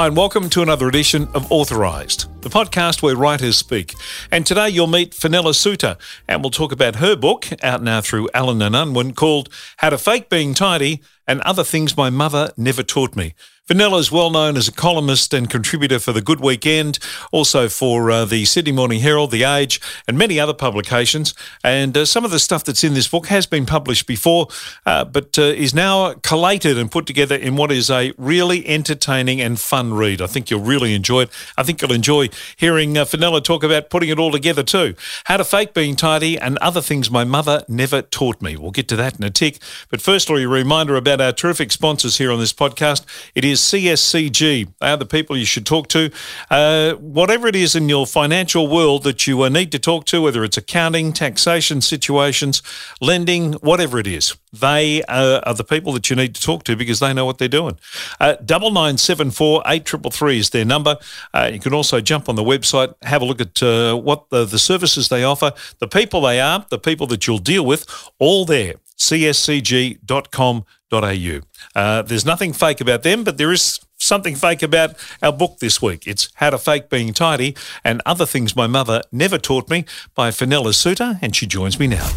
Hi, and welcome to another edition of Authorised, the podcast where writers speak. And today you'll meet Fenella Suter, and we'll talk about her book, out now through Allen and Unwin, called How to Fake Being Tidy and Other Things My Mother Never Taught Me. Fenella is well known as a columnist and contributor for The Good Weekend, also for uh, the Sydney Morning Herald, The Age, and many other publications. And uh, some of the stuff that's in this book has been published before, uh, but uh, is now collated and put together in what is a really entertaining and fun read. I think you'll really enjoy it. I think you'll enjoy hearing uh, talk about putting it all together too. How to fake being tidy and other things my mother never taught me. We'll get to that in a tick. But firstly, a reminder about our terrific sponsors here on this podcast. It is CSCG. They are the people you should talk to. Uh, whatever it is in your financial world that you uh, need to talk to, whether it's accounting, taxation situations, lending, whatever it is, they uh, are the people that you need to talk to because they know what they're doing. Uh, double nine seven four eight triple three is their number. Uh, you can also jump on the website, have a look at uh, what the, the services they offer, the people they are, the people that you'll deal with, all there. cscg.com uh, there's nothing fake about them, but there is something fake about our book this week. It's How to Fake Being Tidy and Other Things My Mother Never Taught Me by Fenella Suter, and she joins me now.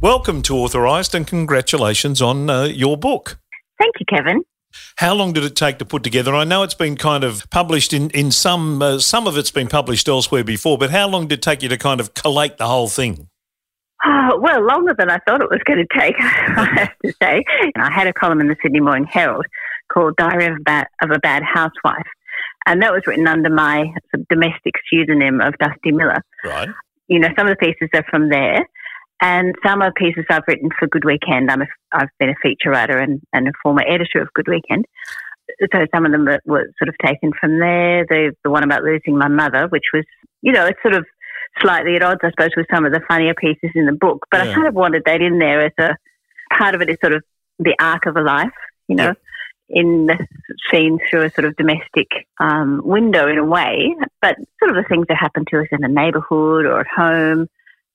Welcome to Authorised and congratulations on uh, your book. Thank you, Kevin. How long did it take to put together? I know it's been kind of published in, in some, uh, some of it's been published elsewhere before, but how long did it take you to kind of collate the whole thing? Oh, well, longer than I thought it was going to take, I have to say. I had a column in the Sydney Morning Herald called Diary of a Bad, of a Bad Housewife. And that was written under my domestic pseudonym of Dusty Miller. Right. You know, some of the pieces are from there. And some of the pieces I've written for Good Weekend. I'm a, I've been a feature writer and, and a former editor of Good Weekend. So some of them were, were sort of taken from there. The, the one about losing my mother, which was, you know, it's sort of slightly at odds, I suppose, with some of the funnier pieces in the book. But yeah. I kind of wanted that in there as a part of it is sort of the arc of a life, you know, yeah. in the seen through a sort of domestic um, window in a way, but sort of the things that happen to us in the neighbourhood or at home.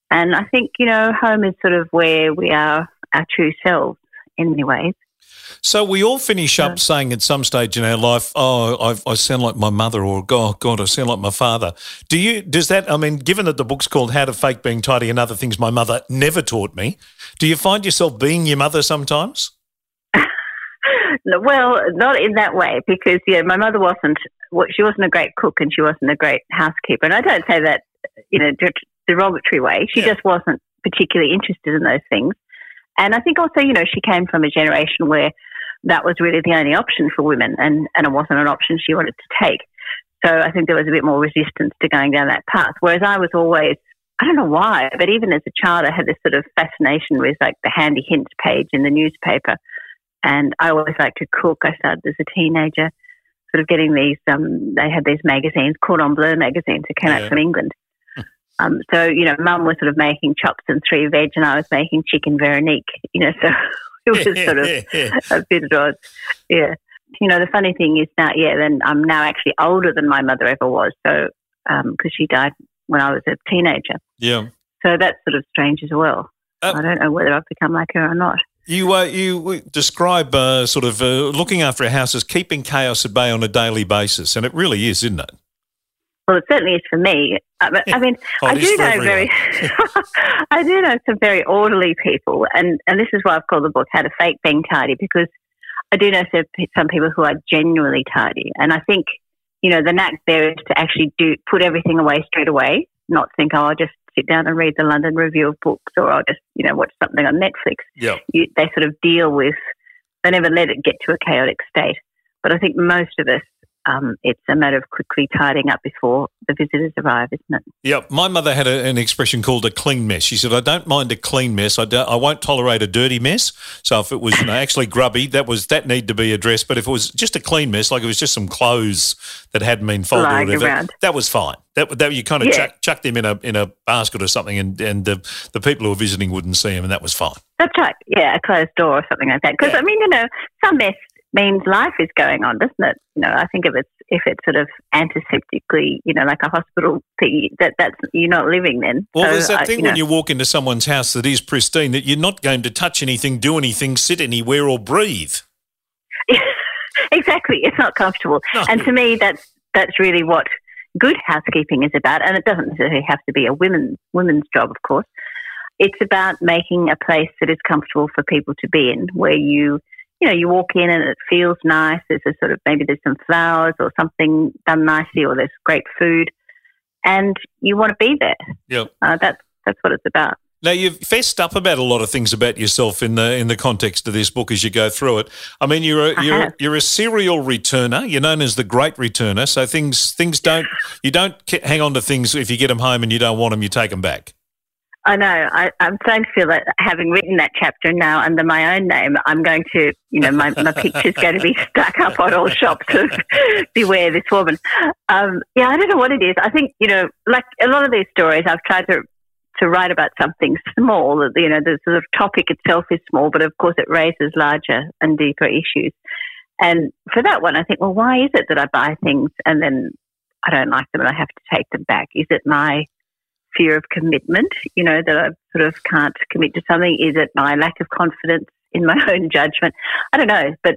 And I think, you know, home is sort of where we are our true selves in many ways. So we all finish up saying at some stage in our life, "Oh, I've, i sound like my mother," or "Oh God, I sound like my father." Do you? Does that? I mean, given that the book's called "How to Fake Being Tidy and Other Things My Mother Never Taught Me," do you find yourself being your mother sometimes? well, not in that way, because yeah, my mother wasn't. She wasn't a great cook, and she wasn't a great housekeeper. And I don't say that in a derogatory way. She yeah. just wasn't particularly interested in those things. And I think also, you know, she came from a generation where that was really the only option for women and, and it wasn't an option she wanted to take. So I think there was a bit more resistance to going down that path. Whereas I was always, I don't know why, but even as a child, I had this sort of fascination with like the handy hints page in the newspaper. And I always liked to cook. I started as a teenager, sort of getting these, um, they had these magazines, Cordon Bleu magazines that came yeah. out from England. Um, so, you know, mum was sort of making chops and three veg and I was making chicken Veronique, you know, so it was sort of a bit of odd. Yeah. You know, the funny thing is now, yeah, then I'm now actually older than my mother ever was. So, because um, she died when I was a teenager. Yeah. So that's sort of strange as well. Uh, I don't know whether I've become like her or not. You uh, you describe uh, sort of uh, looking after a house as keeping chaos at bay on a daily basis, and it really is, isn't it? Well, it certainly is for me. Uh, I, I mean, oh, I do know everyone. very, I do know some very orderly people, and and this is why I've called the book "How to Fake Being Tidy" because I do know some, some people who are genuinely tidy, and I think you know the knack there is to actually do put everything away straight away, not think, oh, I'll just sit down and read the London Review of Books, or I'll just you know watch something on Netflix. Yeah, you, they sort of deal with, they never let it get to a chaotic state. But I think most of us um, it's a matter of quickly tidying up before the visitors arrive, isn't it? Yeah, my mother had a, an expression called a clean mess. She said, "I don't mind a clean mess. I, I won't tolerate a dirty mess. So if it was you know, actually grubby, that was that need to be addressed. But if it was just a clean mess, like it was just some clothes that hadn't been folded, or whatever, around. that was fine. That, that you kind of yeah. chuck, chuck, them in a in a basket or something, and and the the people who were visiting wouldn't see them, and that was fine. That's right. Yeah, a closed door or something like that. Because yeah. I mean, you know, some mess means life is going on, doesn't it? You know, I think if it's if it's sort of antiseptically, you know, like a hospital thing, that that's you're not living then. Well, so, there's that uh, thing you when know, you walk into someone's house that is pristine that you're not going to touch anything, do anything, sit anywhere, or breathe. exactly. It's not comfortable. No. And to me, that's that's really what good housekeeping is about. And it doesn't necessarily have to be a women's women's job, of course. It's about making a place that is comfortable for people to be in, where you you know you walk in and it feels nice. There's a sort of maybe there's some flowers or something done nicely, or there's great food, and you want to be there. Yeah, Uh, that's that's what it's about. Now you've fessed up about a lot of things about yourself in the in the context of this book as you go through it. I mean, you're a, you're you're a serial returner. You're known as the Great Returner. So things things don't you don't hang on to things if you get them home and you don't want them, you take them back. I know. I, I'm starting to feel that having written that chapter now under my own name, I'm going to, you know, my, my picture's going to be stuck up on all shops of beware this woman. Um, yeah, I don't know what it is. I think, you know, like a lot of these stories, I've tried to to write about something small. You know, the sort of topic itself is small, but of course it raises larger and deeper issues. And for that one, I think, well, why is it that I buy things and then I don't like them and I have to take them back? Is it my fear of commitment, you know, that I sort of can't commit to something? Is it my lack of confidence in my own judgment? I don't know, but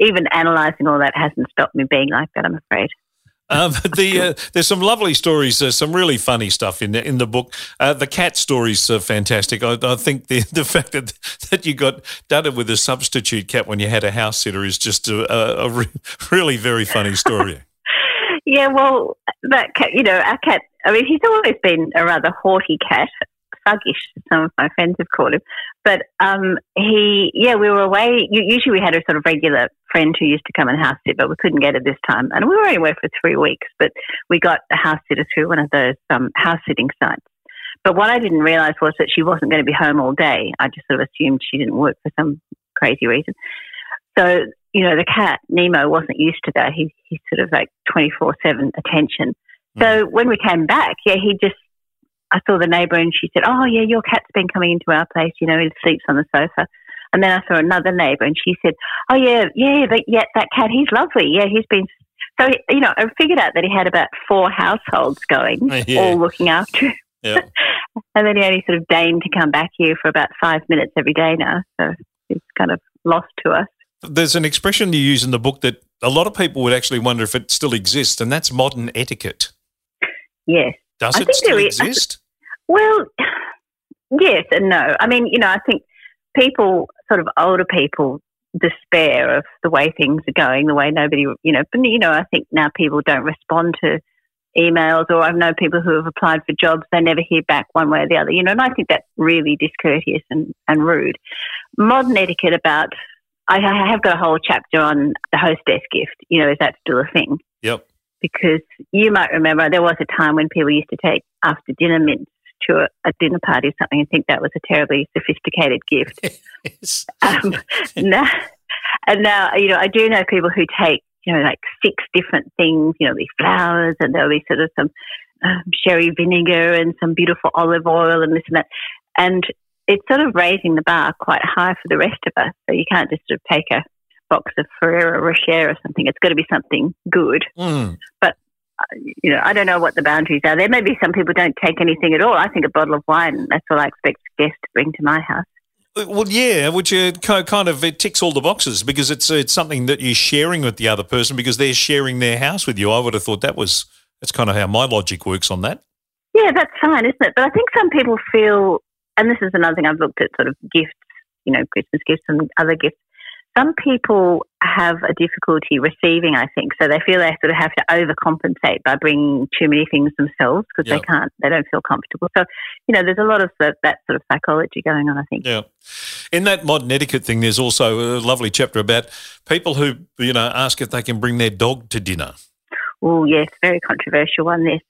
even analysing all that hasn't stopped me being like that, I'm afraid. Um, the uh, there's some lovely stories, uh, some really funny stuff in the, in the book. Uh, the cat stories are fantastic. I, I think the the fact that that you got done it with a substitute cat when you had a house sitter is just a, a, a re- really very funny story. Yeah, well, that cat, you know, our cat, I mean, he's always been a rather haughty cat, thuggish, some of my friends have called him. But um, he, yeah, we were away. Usually we had a sort of regular friend who used to come and house sit, but we couldn't get it this time. And we were only away for three weeks, but we got a house sitter through one of those um, house sitting sites. But what I didn't realise was that she wasn't going to be home all day. I just sort of assumed she didn't work for some crazy reason. So, you know, the cat, Nemo, wasn't used to that. He, he's sort of like 24 7 attention. So mm. when we came back, yeah, he just, I saw the neighbour and she said, Oh, yeah, your cat's been coming into our place, you know, he sleeps on the sofa. And then I saw another neighbour and she said, Oh, yeah, yeah, but yeah, that cat, he's lovely. Yeah, he's been. So, you know, I figured out that he had about four households going, Yeah. all looking after him. Yeah. And then he only sort of deigned to come back here for about five minutes every day now. So he's kind of lost to us. There's an expression you use in the book that a lot of people would actually wonder if it still exists, and that's modern etiquette. Yes. Does I it think still there is- I exist? Well, yes and no. I mean, you know, I think people, sort of older people, despair of the way things are going, the way nobody, you know, but, you know, I think now people don't respond to emails or I've known people who have applied for jobs, they never hear back one way or the other, you know, and I think that's really discourteous and, and rude. Modern etiquette about, I, I have got a whole chapter on the hostess gift, you know, is that still a thing? Because you might remember there was a time when people used to take after dinner mints to a, a dinner party or something and think that was a terribly sophisticated gift. Yes. Um, now, and now, you know, I do know people who take, you know, like six different things, you know, these flowers and there'll be sort of some um, sherry vinegar and some beautiful olive oil and this and that. And it's sort of raising the bar quite high for the rest of us. So you can't just sort of take a box of Ferrero Rocher or something. It's got to be something good Mm. you know, I don't know what the boundaries are. There may be some people don't take anything at all. I think a bottle of wine, that's all I expect guests to bring to my house. Well, yeah, which uh, kind of it ticks all the boxes because it's it's something that you're sharing with the other person because they're sharing their house with you. I would have thought that was that's kind of how my logic works on that. Yeah, that's fine, isn't it? But I think some people feel, and this is another thing I've looked at sort of gifts, you know, Christmas gifts and other gifts. Some people have a difficulty receiving, I think, so they feel they sort of have to overcompensate by bringing too many things themselves because Yep. they can't, they don't feel comfortable. So, you know, there's a lot of that, that sort of psychology going on, I think. Yeah. In that modern etiquette thing, there's also a lovely chapter about people who you know ask if they can bring their dog to dinner. Oh, yes, very controversial one, this.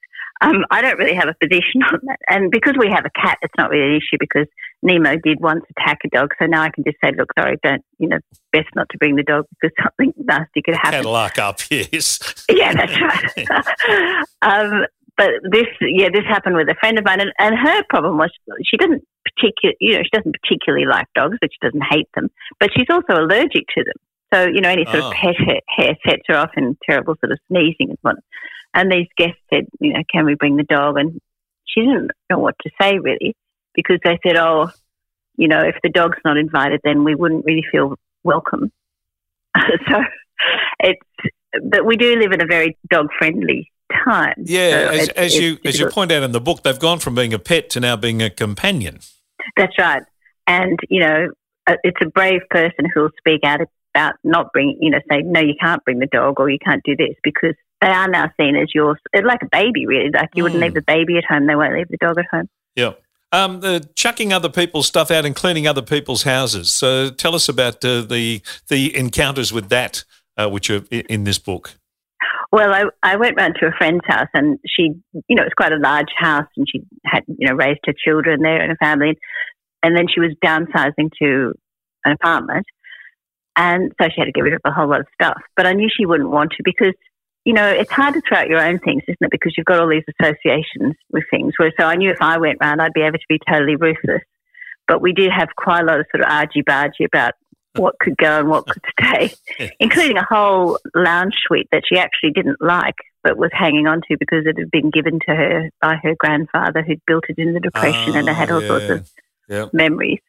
Um, I don't really have a position on that. And because we have a cat, it's not really an issue because Nemo did once attack a dog. So now I can just say, look, sorry, don't, you know, best not to bring the dog because something nasty could happen. Cadillac up, yes. yeah, that's right. um, but this, yeah, this happened with a friend of mine, and, and her problem was she doesn't particular, you know, she doesn't particularly like dogs, but she doesn't hate them, but she's also allergic to them. So you know, any sort Oh. of pet hair, hair sets her off in terrible sort of sneezing and whatnot. And these guests said, you know, can we bring the dog? And she didn't know what to say really, because they said, oh, you know, if the dog's not invited, then we wouldn't really feel welcome. so it's but we do live in a very dog friendly time. Yeah, so as, as you as you point out in the book, they've gone from being a pet to now being a companion. That's right, and you know, uh, it's a brave person who'll speak out about not bringing, you know, say no, you can't bring the dog or you can't do this because they are now seen as yours, like a baby, really. Like you mm. wouldn't leave the baby at home, they won't leave the dog at home. Yeah. Um, the chucking other people's stuff out and cleaning other people's houses. So tell us about uh, the the encounters with that, uh, which are in this book. Well, I, I went round to a friend's house and she, you know, it was quite a large house and she had, you know, raised her children there and a family. And then she was downsizing to an apartment. And so she had to get rid of a whole lot of stuff. But I knew she wouldn't want to because, you know, it's hard to throw out your own things, isn't it? Because you've got all these associations with things. Where, so I knew if I went round, I'd be able to be totally ruthless. But we do have quite a lot of sort of argy bargy about what could go and what could stay, including a whole lounge suite that she actually didn't like but was hanging on to because it had been given to her by her grandfather who'd built it in the Depression and it had all yeah. sorts of oh, yep. memories.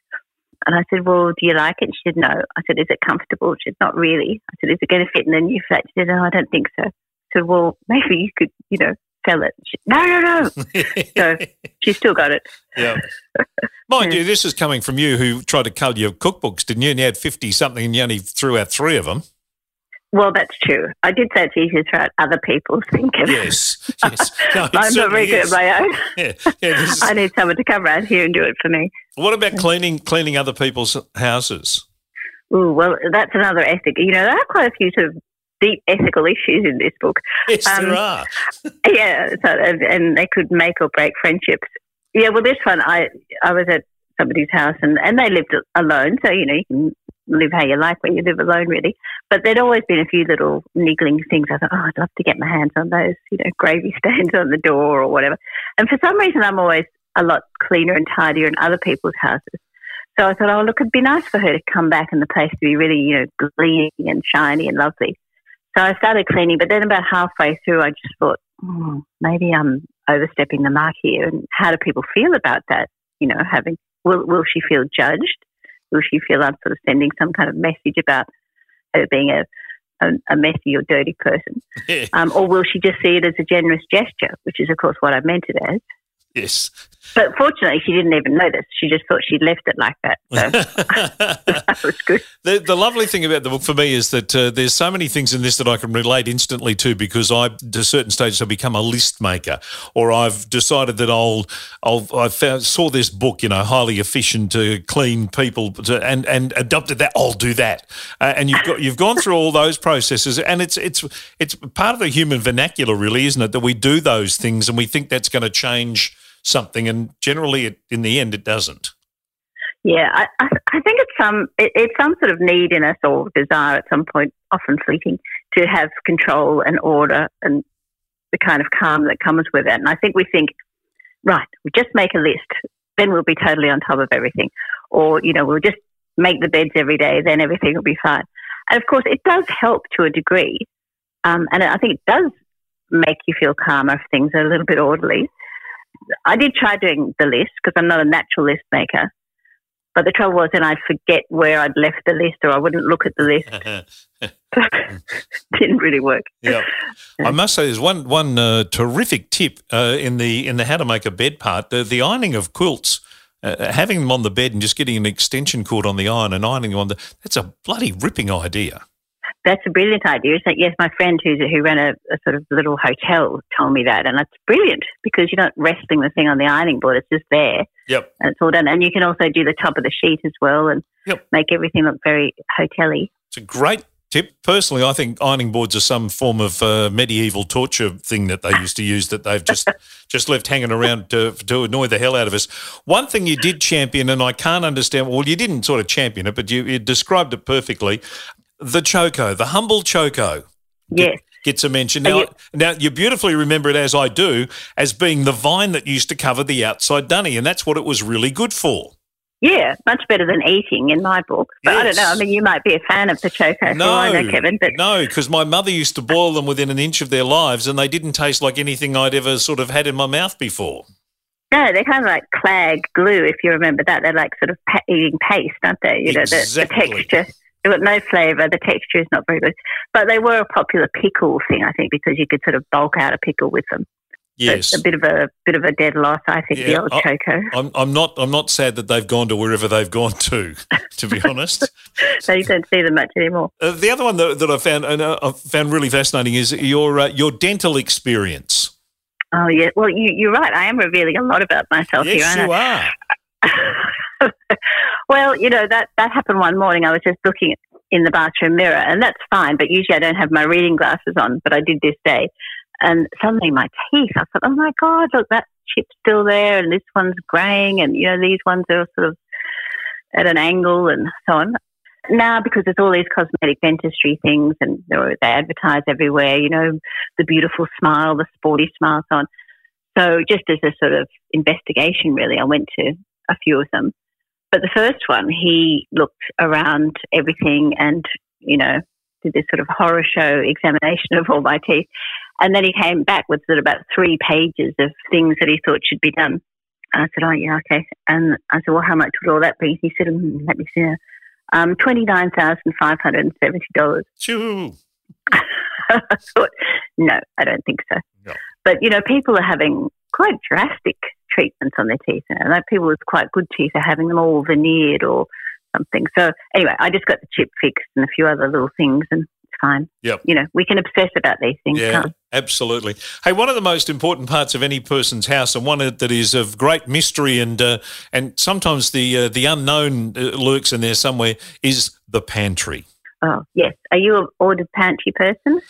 And I said, Well, do you like it? She said, No. I said, Is it comfortable? She said, Not really. I said, Is it going to fit in the new flat? She said, No, I don't think so. I said, Well, maybe you could, you know, sell it. She, no, no, no. so she still got it. Yeah. Mind you, this is coming from you who tried to cull your cookbooks, didn't you? And you had 50 something and you only threw out three of them. Well, that's true. I did say it's easier to write other people's thinking. Yes, yes. No, I'm not very good at my own. Yeah, yeah is... I need someone to come around here and do it for me. What about cleaning cleaning other people's houses? Oh, well, that's another ethic. You know, there are quite a few sort of deep ethical issues in this book. Yes, um, there are. yeah, so, and they could make or break friendships. Yeah, well, this one, I I was at somebody's house and, and they lived alone, so you know you can live how you like when you live alone, really. But there'd always been a few little niggling things. I thought, oh, I'd love to get my hands on those, you know, gravy stains on the door or whatever. And for some reason, I'm always a lot cleaner and tidier in other people's houses. So I thought, oh, look, it'd be nice for her to come back and the place to be really, you know, gleaming and shiny and lovely. So I started cleaning, but then about halfway through, I just thought, oh, maybe I'm overstepping the mark here. And how do people feel about that? You know, having will will she feel judged? Will she feel I'm sort of sending some kind of message about her being a a, a messy or dirty person, um, or will she just see it as a generous gesture, which is of course what I meant it as? Yes. But fortunately, she didn't even notice. She just thought she'd left it like that. So that was good. The, the, lovely thing about the book for me is that uh, there's so many things in this that I can relate instantly to because I, to certain stages, have become a list maker, or I've decided that I'll, I'll I found, saw this book, you know, highly efficient to clean people, to, and and adopted that. I'll do that, uh, and you've got you've gone through all those processes, and it's it's it's part of the human vernacular, really, isn't it? That we do those things, and we think that's going to change something, and generally, it, in the end, it doesn't. Yeah, I, I think it's some it, it's some sort of need in us or desire at some point, often fleeting, to have control and order and the kind of calm that comes with it. And I think we think, right, we just make a list, then we'll be totally on top of everything, or you know, we'll just make the beds every day, then everything will be fine. And of course, it does help to a degree, um, and I think it does make you feel calmer if things are a little bit orderly. I did try doing the list because I'm not a natural list maker. But the trouble was, then I'd forget where I'd left the list, or I wouldn't look at the list. Didn't really work. Yeah, I must say, there's one one uh, terrific tip uh, in the in the how to make a bed part. The, the ironing of quilts, uh, having them on the bed and just getting an extension cord on the iron and ironing them on the that's a bloody ripping idea. That's a brilliant idea. So, yes, my friend who's, who ran a, a, sort of little hotel told me that, and that's brilliant because you're not resting the thing on the ironing board; it's just there. Yep. And it's all done, and you can also do the top of the sheet as well, and yep. make everything look very hotel-y. It's a great tip. Personally, I think ironing boards are some form of uh, medieval torture thing that they used to use that they've just just left hanging around to, to annoy the hell out of us. One thing you did champion, and I can't understand. Well, you didn't sort of champion it, but you, you described it perfectly the choko, the humble choko. Yes. Gets a mention. Now, you, now, you beautifully remember it as I do, as being the vine that used to cover the outside dunny, and that's what it was really good for. Yeah, much better than eating in my book. But yes. I don't know. I mean, you might be a fan of the choko. No, I know, Kevin. But no, because my mother used to boil them within an inch of their lives, and they didn't taste like anything I'd ever sort of had in my mouth before. No, they're kind of like clag glue, if you remember that. They're like sort of eating paste, aren't they? You know, exactly. the, the texture They've got no flavour. The texture is not very good. But they were a popular pickle thing, I think, because you could sort of bulk out a pickle with them. Yes, a bit of a bit of a dead loss, I think. Yeah, the old I, choko. I'm, I'm not I'm not sad that they've gone to wherever they've gone to. To be honest, so you don't see them much anymore. Uh, the other one that, that I found and uh, I found really fascinating is your uh, your dental experience. Oh yeah, well you, you're right. I am revealing a lot about myself yes, here. you are. well, you know that that happened one morning. I was just looking in the bathroom mirror, and that's fine. But usually I don't have my reading glasses on, but I did this day and suddenly my teeth, I thought, oh my God, look, that chip's still there and this one's graying and, you know, these ones are sort of at an angle and so on. Now, because there's all these cosmetic dentistry things and they advertise everywhere, you know, the beautiful smile, the sporty smile, so on. So just as a sort of investigation, really, I went to a few of them. But the first one, he looked around everything and, you know, did this sort of horror show examination of all my teeth. And then he came back with sort of about three pages of things that he thought should be done. And I said, oh, yeah, okay. And I said, well, how much would all that be? He said, mm, let me see. Um, $29,570. Choo. I thought, no, I don't think so. No. But, you know, people are having quite drastic treatments on their teeth. Know, like people with quite good teeth are having them all veneered or something. So anyway, I just got the chip fixed and a few other little things and it's fine. Yep. You know, we can obsess about these things. Yeah, absolutely. Hey, one of the most important parts of any person's house and one that is of great mystery and uh, and sometimes the uh, the unknown uh, lurks in there somewhere is the pantry. Oh, yes. Are you an ordered pantry person?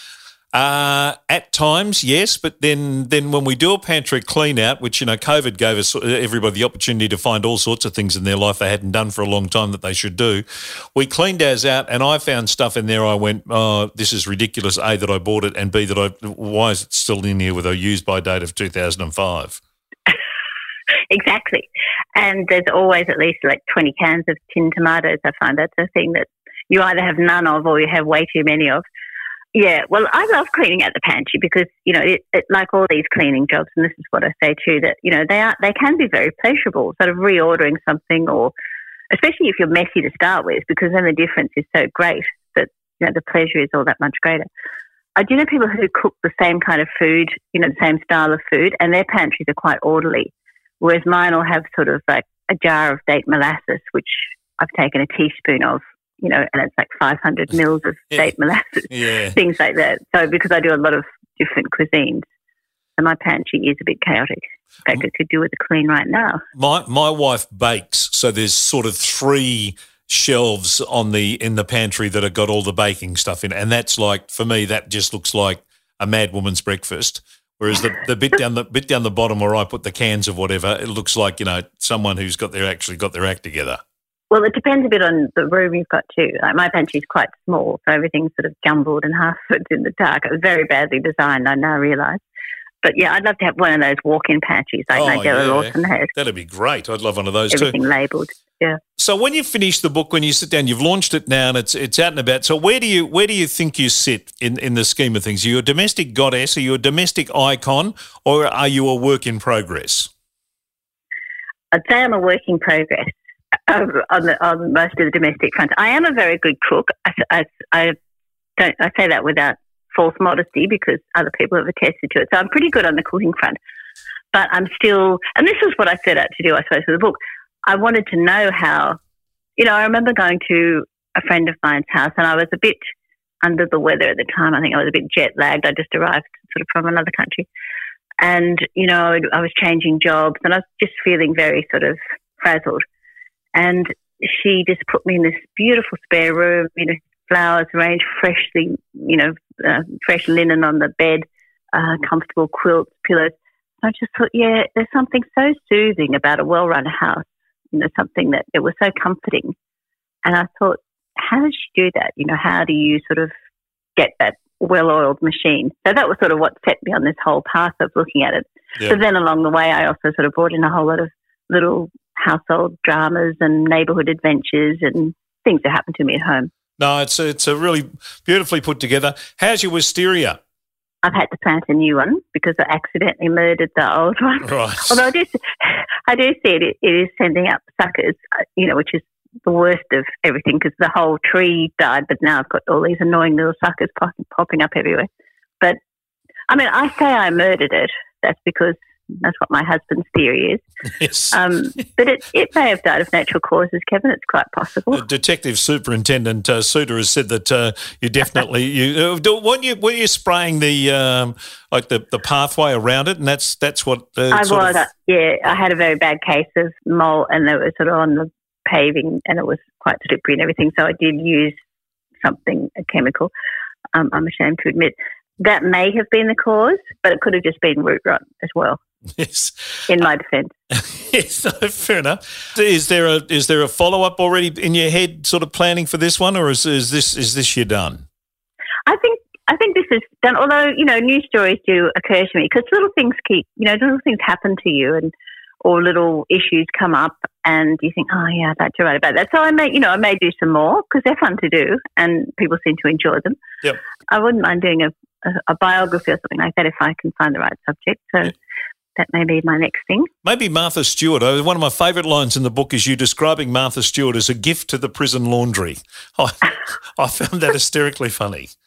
Uh, at times, yes, but then then when we do a pantry clean out, which you know, COVID gave us everybody the opportunity to find all sorts of things in their life they hadn't done for a long time that they should do. We cleaned ours out, and I found stuff in there. I went, oh, this is ridiculous. A that I bought it, and B that I why is it still in here with a use by date of two thousand and five. exactly, and there's always at least like twenty cans of tin tomatoes. I find that's a thing that you either have none of or you have way too many of. Yeah, well, I love cleaning out the pantry because you know, it, it, like all these cleaning jobs, and this is what I say too, that you know they are they can be very pleasurable. Sort of reordering something, or especially if you're messy to start with, because then the difference is so great that you know the pleasure is all that much greater. I do know people who cook the same kind of food, you know, the same style of food, and their pantries are quite orderly, whereas mine will have sort of like a jar of date molasses, which I've taken a teaspoon of you know, and it's like 500 mils of date molasses, yeah. things like that. So because I do a lot of different cuisines, so my pantry is a bit chaotic. In fact, I could do with a clean right now. My my wife bakes, so there's sort of three shelves on the in the pantry that have got all the baking stuff in, and that's like for me that just looks like a mad woman's breakfast. Whereas the, the bit down the bit down the bottom where I put the cans of whatever, it looks like you know someone who's got their actually got their act together. Well, it depends a bit on the room you've got too. Like my pantry is quite small, so everything's sort of jumbled and half it's in the dark. It was very badly designed, I now realise. But yeah, I'd love to have one of those walk-in pantries like oh, Nigella yeah. Lawson has. That'd be great. I'd love one of those Everything too. Everything labelled. Yeah. So when you finish the book, when you sit down, you've launched it now, and it's it's out and about. So where do you where do you think you sit in in the scheme of things? Are you a domestic goddess? Are you a domestic icon, or are you a work in progress? I'd say I'm a work in progress on, the, on most of the domestic front. I am a very good cook. I, I, I don't. I say that without false modesty because other people have attested to it. So I'm pretty good on the cooking front. But I'm still, and this is what I set out to do, I suppose, with the book. I wanted to know how, you know, I remember going to a friend of mine's house and I was a bit under the weather at the time. I think I was a bit jet lagged. I just arrived sort of from another country. And, you know, I was changing jobs and I was just feeling very sort of frazzled. And she just put me in this beautiful spare room, you know, flowers arranged freshly, you know, uh, fresh linen on the bed, uh, comfortable quilts, pillows. I just thought, yeah, there's something so soothing about a well-run house. You know, something that it was so comforting. And I thought, how does she do that? You know, how do you sort of get that well-oiled machine? So that was sort of what set me on this whole path of looking at it. Yeah. then along the way, I also sort of brought in a whole lot of little household dramas and neighbourhood adventures and things that happen to me at home. No, it's a, it's a really beautifully put together. How's your wisteria? I've had to plant a new one because I accidentally murdered the old one. Right. Although I do, I do see it, it is sending up suckers, you know, which is the worst of everything because the whole tree died, but now I've got all these annoying little suckers pop- popping up everywhere. But I mean, I say I murdered it. That's because that's what my husband's theory is. Yes. Um, but it, it may have died of natural causes, Kevin. It's quite possible. Uh, Detective Superintendent uh, Suter has said that uh, you definitely you uh, do- weren't you were you spraying the um, like the, the pathway around it, and that's that's what uh, I was, of- uh, yeah. I had a very bad case of mole, and it was sort of on the paving, and it was quite slippery and everything. So I did use something, a chemical. Um, I'm ashamed to admit that may have been the cause, but it could have just been root rot as well. Yes. In my defence, yes, no, fair enough. Is there a is there a follow up already in your head, sort of planning for this one, or is, is this is this your done? I think I think this is done. Although you know, news stories do occur to me because little things keep you know little things happen to you and or little issues come up and you think, oh yeah, that's right about that. So I may you know I may do some more because they're fun to do and people seem to enjoy them. Yep. I wouldn't mind doing a, a, a biography or something like that if I can find the right subject. So that may be my next thing. Maybe Martha Stewart. Uh, One of my favourite lines in the book is you describing Martha Stewart as a gift to the prison laundry. I, I found that hysterically funny.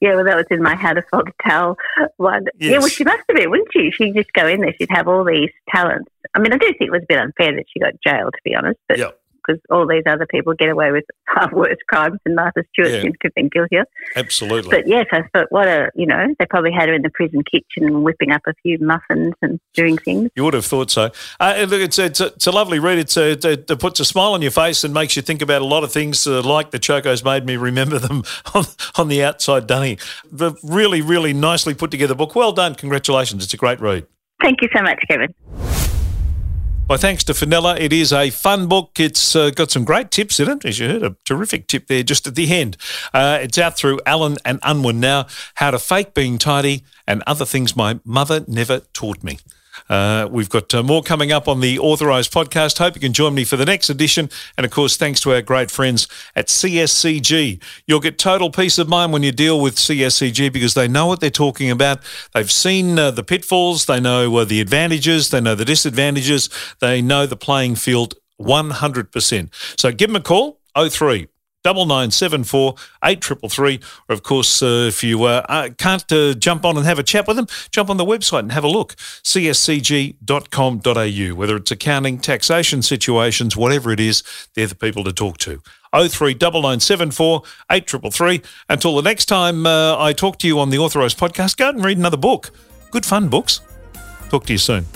Yeah, well, that was in my How to Fold a Towel one. Yeah, well, she must have been, wouldn't she? She'd just go in there. She'd have all these talents. I mean, I do think it was a bit unfair that she got jailed, to be honest, but Yeah. Because all these other people get away with far worse crimes than Martha Stewart Yeah. seems to have been guilty of. Absolutely. But yes, I thought, what a, you know, they probably had her in the prison kitchen whipping up a few muffins and doing things. You would have thought so. Uh, look, it's, it's, a, it's a lovely read. It's a, it, it puts a smile on your face and makes you think about a lot of things, uh, like the Chokos made me remember them on, on the outside dunny. The really, really nicely put together book. Well done. Congratulations. It's a great read. Thank you so much, Kevin. Well, thanks to Fenella. It is a fun book. It's uh, got some great tips in it, as you heard, a terrific tip there just at the end. Uh, it's out through Allen and Unwin now. How to fake being tidy and other things my mother never taught me. Uh, we've got uh, more coming up on the Authorised podcast. Hope you can join me for the next edition. And of course, thanks to our great friends at CSCG. You'll get total peace of mind when you deal with CSCG because they know what they're talking about. They've seen uh, the pitfalls, they know uh, the advantages, they know the disadvantages, they know the playing field 100%. So give them a call, 03 double nine seven four eight triple three. Or of course, uh, if you uh, uh, can't uh, jump on and have a chat with them, jump on the website and have a look. cscg.com.au. Whether it's accounting, taxation situations, whatever it is, they're the people to talk to. 03 9974 8333. Until the next time uh, I talk to you on the Authorised Podcast, go out and read another book. Good fun books. Talk to you soon.